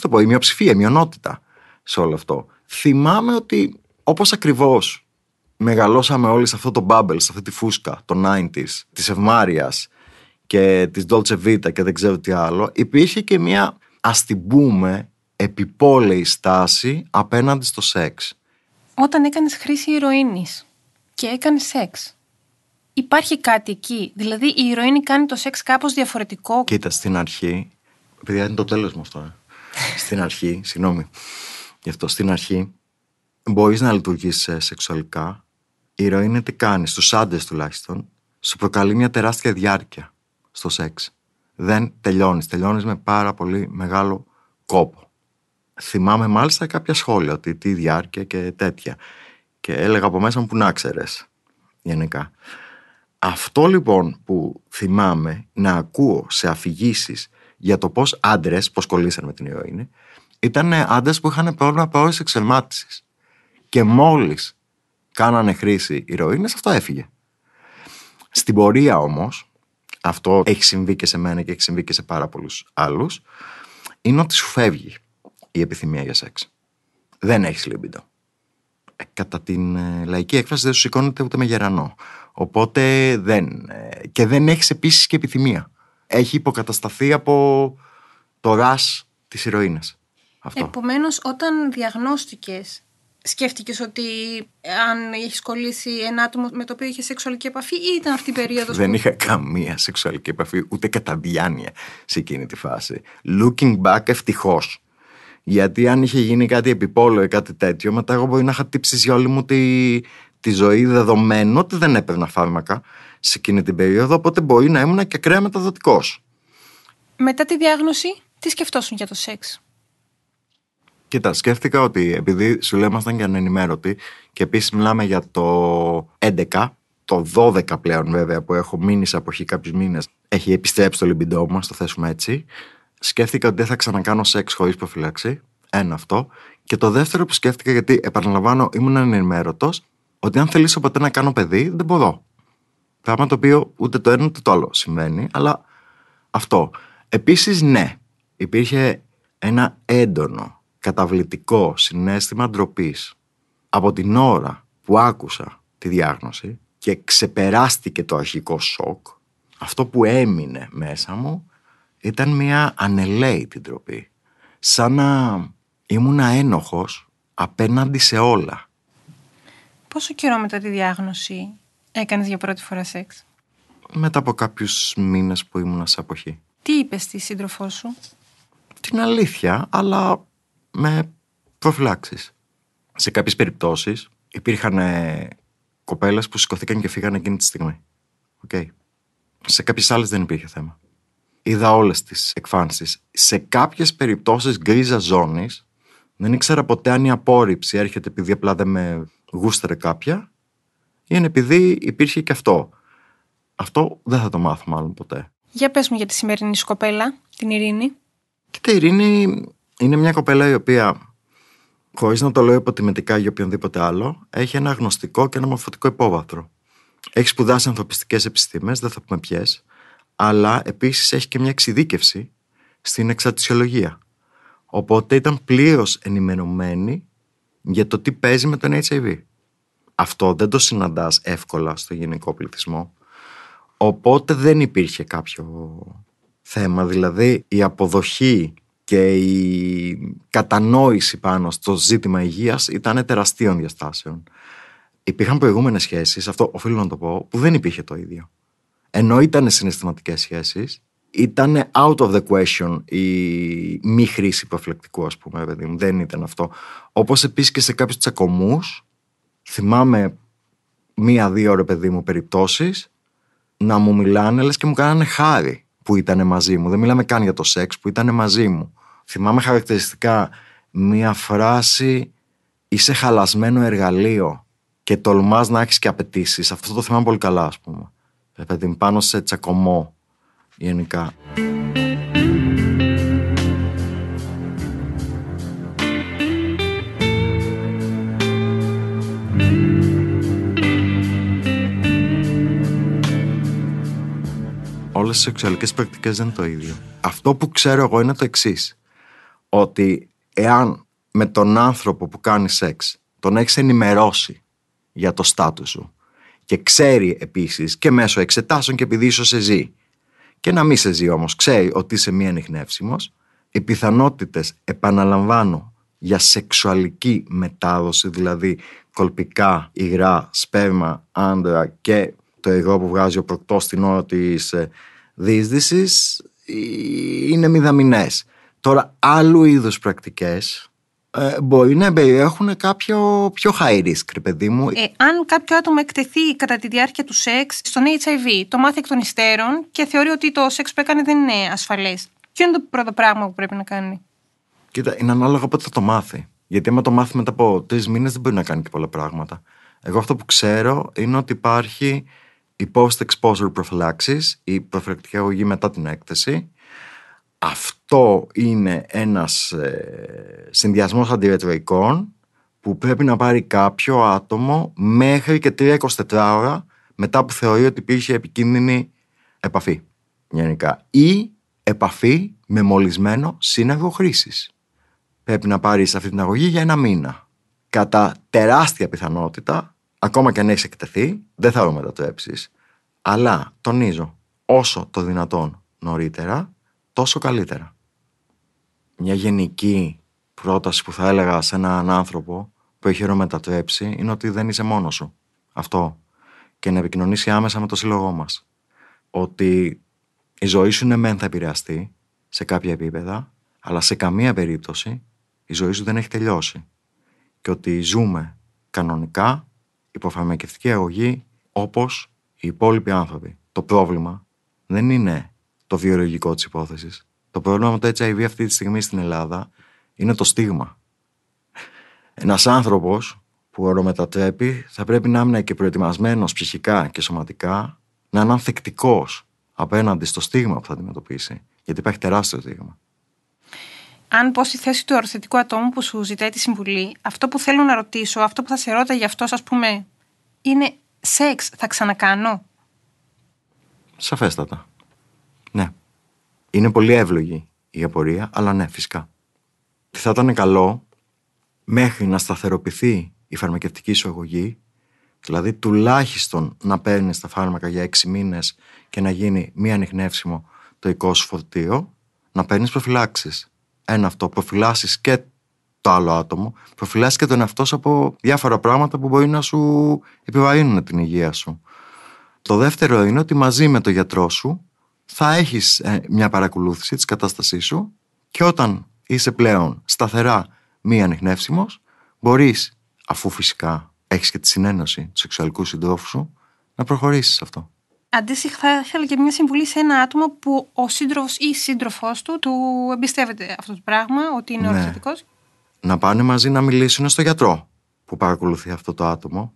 [SPEAKER 2] το πω, η μειοψηφία, η μειονότητα σε όλο αυτό. Θυμάμαι ότι όπως ακριβώς μεγαλώσαμε όλοι σε αυτό το bubble, σε αυτή τη φούσκα των 90s, της ευμάρειας και της Dolce Vita και δεν ξέρω τι άλλο, υπήρχε και μια ας την πούμε επιπόλαιη στάση απέναντι στο σεξ.
[SPEAKER 4] Όταν έκανες χρήση ηρωίνης και έκανες σεξ, υπάρχει κάτι εκεί; Δηλαδή η ηρωίνη κάνει το σεξ κάπως διαφορετικό;
[SPEAKER 2] Κοίτα, στην αρχή, παιδιά είναι το τέλος μου αυτό. Ε. στην αρχή, συγγνώμη, γι' αυτό στην αρχή μπορείς να λειτουργείς ε, σεξουαλικά η ηρωίνη τι κάνεις, στους άντρες τουλάχιστον, σου προκαλεί μια τεράστια διάρκεια στο σεξ. Δεν τελειώνεις. Τελειώνεις με πάρα πολύ μεγάλο κόπο. Θυμάμαι μάλιστα κάποια σχόλια ότι τι διάρκεια και τέτοια. Και έλεγα από μέσα μου που να ξέρε. Γενικά. Αυτό λοιπόν που θυμάμαι να ακούω σε αφηγήσεις για το πώς άντρες, πώς κολλήσαν με την ηρωίνη, ήταν άντρε που είχαν πρόβλημα πρόορη εξελμάτισης. Και μόλις κάνανε χρήση ηρωίνες, αυτό έφυγε. Στην πορεία όμως, αυτό έχει συμβεί και σε μένα και έχει συμβεί και σε πάρα πολλούς άλλους, είναι ότι σου φεύγει η επιθυμία για σεξ. Δεν έχεις λίμπιντο. Ε, κατά την ε, λαϊκή έκφραση δεν σου σηκώνεται ούτε με γερανό. Οπότε δεν. Ε, και δεν έχεις επίσης και επιθυμία. Έχει υποκατασταθεί από το ρας της ηρωίνης. Αυτό.
[SPEAKER 4] Επομένως, όταν διαγνώστηκες σκέφτηκες ότι αν έχει κολλήσει ένα άτομο με το οποίο είχες σεξουαλική επαφή ή ήταν αυτή η περίοδος.
[SPEAKER 2] Δεν είχα καμία σεξουαλική επαφή, ούτε κατά διάνοια σε εκείνη τη φάση. Looking back, ευτυχώς. Γιατί αν είχε γίνει κάτι επιπόλαιο ή κάτι τέτοιο, μετά εγώ μπορεί να είχα τύψει για όλη μου τη, τη ζωή δεδομένου ότι δεν έπαιρνα φάρμακα σε εκείνη την περίοδο, οπότε μπορεί να ήμουν και ακραία μεταδοτικός.
[SPEAKER 4] Μετά τη διάγνωση, τι σκεφτόσουν για το σεξ;
[SPEAKER 2] Κοίτα, σκέφτηκα ότι επειδή σου λέει ήμασταν και ανενημέρωτοι και επίσης μιλάμε για το 11, το 12 πλέον βέβαια που έχω μείνει σε αποχή κάποιους μήνες, έχει επιστρέψει το λιμπιντό μου, το θέσουμε έτσι. Σκέφτηκα ότι δεν θα ξανακάνω σεξ χωρίς προφυλάξη. Ένα αυτό. Και το δεύτερο που σκέφτηκα, γιατί επαναλαμβάνω, ήμουν ανενημέρωτος, ότι αν θελήσω ποτέ να κάνω παιδί, δεν μπορώ. Πράγμα το οποίο ούτε το ένα ούτε το άλλο συμβαίνει, αλλά αυτό. Επίσης, ναι, υπήρχε ένα έντονο καταβλητικό συνέστημα ντροπής από την ώρα που άκουσα τη διάγνωση και ξεπεράστηκε το αρχικό σοκ, αυτό που έμεινε μέσα μου ήταν μια ανελαίτη ντροπή. Σαν να ήμουν ένοχος απέναντι σε όλα.
[SPEAKER 4] Πόσο καιρό μετά τη διάγνωση έκανες για πρώτη φορά σεξ;
[SPEAKER 2] Μετά από κάποιους μήνες που ήμουν σε αποχή.
[SPEAKER 4] Τι είπες στη σύντροφό σου;
[SPEAKER 2] Την αλήθεια, αλλά με προφυλάξεις. Σε κάποιες περιπτώσεις υπήρχαν ε, κοπέλες που σηκωθήκαν και φύγανε εκείνη τη στιγμή. Okay. Σε κάποιες άλλες δεν υπήρχε θέμα. Είδα όλες τις εκφάνσεις. Σε κάποιες περιπτώσεις γκρίζα ζώνης δεν ήξερα ποτέ αν η απόρριψη έρχεται επειδή απλά δεν με γούστερε κάποια ή είναι επειδή υπήρχε και αυτό. Αυτό δεν θα το μάθω μάλλον ποτέ.
[SPEAKER 4] Για πες μου για τη σημερινή σκοπέλα, την Ειρήνη.
[SPEAKER 2] Κοίτα, η Ειρήνη είναι μια κοπέλα η οποία, χωρίς να το λέω υποτιμητικά για οποιονδήποτε άλλο, έχει ένα γνωστικό και ένα μορφωτικό υπόβαθρο. Έχει σπουδάσει ανθρωπιστικές επιστήμες, δεν θα πούμε ποιες, αλλά επίσης έχει και μια εξειδίκευση στην εξατησιολογία. Οπότε ήταν πλήρως ενημερωμένη για το τι παίζει με τον HIV. Αυτό δεν το συναντάς εύκολα στο γενικό πληθυσμό. Οπότε δεν υπήρχε κάποιο θέμα. Δηλαδή η αποδοχή και η κατανόηση πάνω στο ζήτημα υγείας ήταν τεραστίων διαστάσεων. Υπήρχαν προηγούμενες σχέσεις, αυτό οφείλω να το πω, που δεν υπήρχε το ίδιο. Ενώ ήταν συναισθηματικές σχέσεις, ήταν out of the question η μη χρήση προφυλακτικού, ας πούμε, παιδί μου. Δεν ήταν αυτό. Όπως επίσης και σε κάποιους τσακωμούς, θυμάμαι μία-δύο ρε παιδί μου περιπτώσεις, να μου μιλάνε λες και μου κάνανε χάρη που ήταν μαζί μου. Δεν μιλάμε καν για το σεξ που ήταν μαζί μου. Θυμάμαι χαρακτηριστικά μία φράση «Είσαι χαλασμένο εργαλείο και τολμάς να έχεις και απαιτήσεις. Αυτό το θυμάμαι πολύ καλά, ας πούμε. Παιδί, πάνω σε τσακωμό γενικά. Όλες οι σεξουαλικές πρακτικές δεν είναι το ίδιο. Αυτό που ξέρω εγώ είναι το εξής. Ότι εάν με τον άνθρωπο που κάνει σεξ τον έχεις ενημερώσει για το στάτους σου και ξέρει επίσης και μέσω εξετάσεων και επειδή ίσως σε ζει και να μην σε ζει όμως, ξέρει ότι είσαι μη ανιχνεύσιμος, οι πιθανότητες, επαναλαμβάνω, για σεξουαλική μετάδοση, δηλαδή κολπικά, υγρά, σπέρμα, άντρα και το υγρό που βγάζει ο προκτός στην ώρα της ε, δίσδυσης είναι μηδαμινές. Τώρα άλλου είδους πρακτικές ε, μπορεί να περιέχουν κάποιο πιο high risk, παιδί μου.
[SPEAKER 4] Ε, αν κάποιο άτομο εκτεθεί κατά τη διάρκεια του σεξ στον HIV, το μάθει εκ των υστέρων και θεωρεί ότι το σεξ που έκανε δεν είναι ασφαλές. Ποιο είναι το πρώτο πράγμα που πρέπει να κάνει;
[SPEAKER 2] Κοίτα, είναι ανάλογα πότε θα το μάθει. Γιατί άμα το μάθει μετά από τρεις μήνες δεν μπορεί να κάνει και πολλά πράγματα. Εγώ αυτό που ξέρω είναι ότι υπάρχει η post-exposure prophylaxis, η προφυλακτική αγωγή μετά την έκθεση, αυτό είναι ένας ε, συνδυασμός αντιρετροϊκών που πρέπει να πάρει κάποιο άτομο μέχρι και 3-24 ώρα μετά που θεωρεί ότι υπήρχε επικίνδυνη επαφή γενικά ή επαφή με μολυσμένο σύναγο χρήσης. Πρέπει να πάρεις αυτή την αγωγή για ένα μήνα. Κατά τεράστια πιθανότητα, ακόμα και αν έχει εκτεθεί, δεν θα το μετατρέψει. Αλλά τονίζω, όσο το δυνατόν νωρίτερα, τόσο καλύτερα. Μια γενική πρόταση που θα έλεγα σε έναν άνθρωπο που έχει ρομετατρέψει είναι ότι δεν είσαι μόνος σου. Αυτό. Και να επικοινωνήσει άμεσα με το σύλλογό μας. Ότι η ζωή σου είναι μεν θα επηρεαστεί σε κάποια επίπεδα, αλλά σε καμία περίπτωση η ζωή σου δεν έχει τελειώσει. Και ότι ζούμε κανονικά υποφαρμακευτική αγωγή όπως οι υπόλοιποι άνθρωποι. Το πρόβλημα δεν είναι το βιολογικό της υπόθεσης. Το πρόβλημα με το HIV αυτή τη στιγμή στην Ελλάδα είναι το στίγμα. Ένας άνθρωπος που ορομετατρέπει θα πρέπει να είναι και προετοιμασμένος ψυχικά και σωματικά, να είναι ανθεκτικός απέναντι στο στίγμα που θα αντιμετωπίσει. Γιατί υπάρχει τεράστιο στίγμα.
[SPEAKER 4] Αν πω στη θέση του οροθετικού ατόμου που σου ζητάει τη συμβουλή, αυτό που θέλω να ρωτήσω, αυτό που θα σε ρώτα γι' αυτός, ας πούμε, είναι σεξ. Θα ξανακάνω;
[SPEAKER 2] Σαφέστατα. Ναι. Είναι πολύ εύλογη η απορία, αλλά ναι, φυσικά. Θα ήταν καλό μέχρι να σταθεροποιηθεί η φαρμακευτική σου αγωγή, δηλαδή τουλάχιστον να παίρνει τα φάρμακα για έξι μήνες και να γίνει μη ανοιχνεύσιμο το οικό σου φορτίο, να παίρνεις προφυλάξεις. Ένα αυτό, προφυλάσεις και το άλλο άτομο, προφυλάσεις και τον εαυτό σου από διάφορα πράγματα που μπορεί να σου επιβαρύνουν την υγεία σου. Το δεύτερο είναι ότι μαζί με το γιατρό σου θα έχεις ε, μια παρακολούθηση της κατάστασής σου και όταν είσαι πλέον σταθερά μη ανιχνεύσιμος, μπορείς, αφού φυσικά έχεις και τη συνένωση του σεξουαλικού συντρόφου σου, να προχωρήσεις αυτό.
[SPEAKER 4] Αντίστοιχα, θα ήθελα και μια συμβουλή σε ένα άτομο που ο σύντροφος ή σύντροφός του του εμπιστεύεται αυτό το πράγμα, ότι είναι ναι.
[SPEAKER 2] Να πάνε μαζί να μιλήσουν στο γιατρό που παρακολουθεί αυτό το άτομο.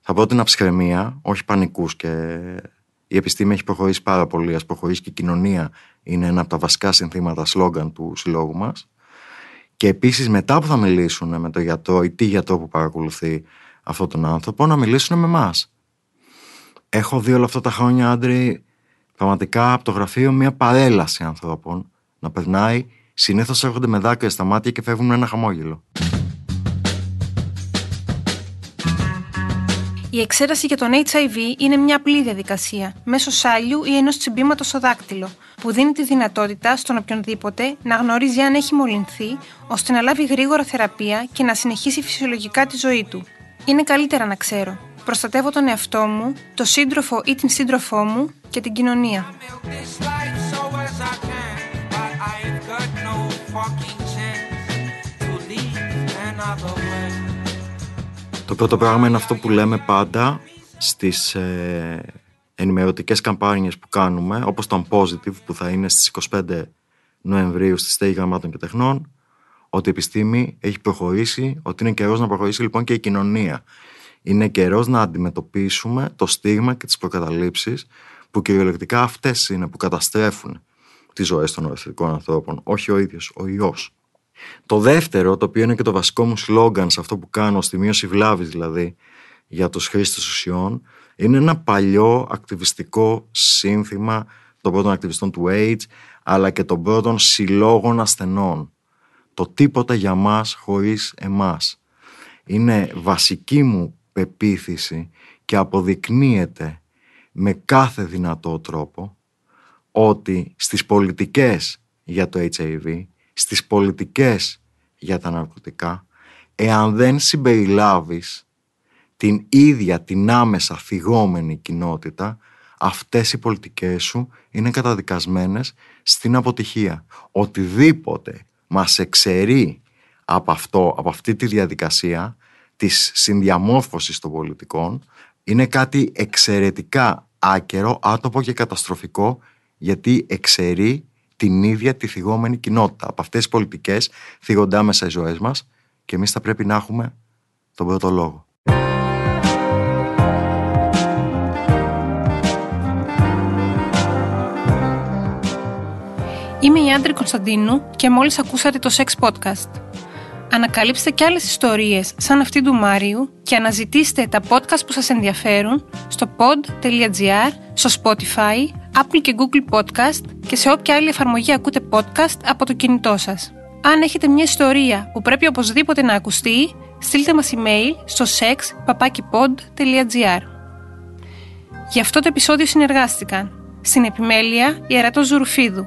[SPEAKER 2] Θα πρότεινα ψυχραιμία, όχι πανικούς και η επιστήμη έχει προχωρήσει πάρα πολύ. Ας προχωρήσει και η κοινωνία είναι ένα από τα βασικά συνθήματα σλόγκαν του συλλόγου μας. Και επίσης μετά που θα μιλήσουν με τον γιατρό ή τη γιατρό που παρακολουθεί αυτόν τον άνθρωπο, να μιλήσουν με εμάς. Έχω δει όλα αυτά τα χρόνια, άντρε, πραγματικά από το γραφείο μια παρέλαση ανθρώπων να περνάει. Συνήθως έρχονται με δάκρυα στα μάτια και φεύγουν με ένα χαμόγελο.
[SPEAKER 4] Η εξέταση για τον HIV είναι μια απλή διαδικασία, μέσω σάλιου ή ενός τσιμπήματος στο δάκτυλο, που δίνει τη δυνατότητα στον οποιονδήποτε να γνωρίζει αν έχει μολυνθεί, ώστε να λάβει γρήγορα θεραπεία και να συνεχίσει φυσιολογικά τη ζωή του. Είναι καλύτερα να ξέρω. Προστατεύω τον εαυτό μου, το σύντροφο ή την σύντροφό μου και την κοινωνία.
[SPEAKER 2] Το πρώτο πράγμα είναι αυτό που λέμε πάντα στις ε, ενημερωτικές καμπάνιες που κάνουμε, όπως το Unpositive που θα είναι στις 25 Νοεμβρίου στη Στέγη Γραμμάτων και Τεχνών, ότι η επιστήμη έχει προχωρήσει, ότι είναι καιρός να προχωρήσει λοιπόν και η κοινωνία. Είναι καιρός να αντιμετωπίσουμε το στίγμα και τις προκαταλήψεις που κυριολεκτικά αυτές είναι που καταστρέφουν τις ζωές των οροθετικών ανθρώπων, όχι ο ίδιος ο ιός. Το δεύτερο, το οποίο είναι και το βασικό μου σλόγκαν σε αυτό που κάνω, στη μείωση βλάβης δηλαδή, για τους χρήστες ουσιών, είναι ένα παλιό ακτιβιστικό σύνθημα των πρώτων ακτιβιστών του AIDS, αλλά και των πρώτων συλλόγων ασθενών. Το τίποτα για μας χωρίς εμάς. Είναι βασική μου πεποίθηση και αποδεικνύεται με κάθε δυνατό τρόπο ότι στις πολιτικές για το HIV στις πολιτικές για τα ναρκωτικά εάν δεν συμπεριλάβεις την ίδια την άμεσα φυγόμενη κοινότητα αυτές οι πολιτικές σου είναι καταδικασμένες στην αποτυχία. Οτιδήποτε μας εξαιρεί από, αυτό, από αυτή τη διαδικασία της συνδιαμόρφωσης των πολιτικών είναι κάτι εξαιρετικά άκερο, άτοπο και καταστροφικό γιατί εξαιρεί την ίδια τη θυγόμενη κοινότητα. Από αυτές τις πολιτικές θίγονται άμεσα οι ζωές μας και εμείς θα πρέπει να έχουμε τον πρώτο λόγο.
[SPEAKER 4] Είμαι η Άντρη Κωνσταντίνου και μόλις ακούσατε το Sex Podcast. Ανακαλύψτε και άλλες ιστορίες σαν αυτή του Μάριου και αναζητήστε τα podcast που σας ενδιαφέρουν στο pod.gr, στο Spotify, Apple και Google Podcast και σε όποια άλλη εφαρμογή ακούτε podcast από το κινητό σας. Αν έχετε μια ιστορία που πρέπει οπωσδήποτε να ακουστεί, στείλτε μας email στο sexpapakipod.gr Γι' αυτό το επεισόδιο συνεργάστηκαν στην επιμέλεια Ιερατός Ζουρουφίδου,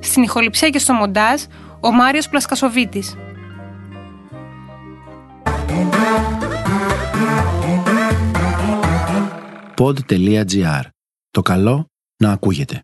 [SPEAKER 4] στην ηχοληψία και στο μοντάζ ο Μάριος Πλασκασοβίτης.
[SPEAKER 1] Pod.gr. Το καλό να ακούγεται.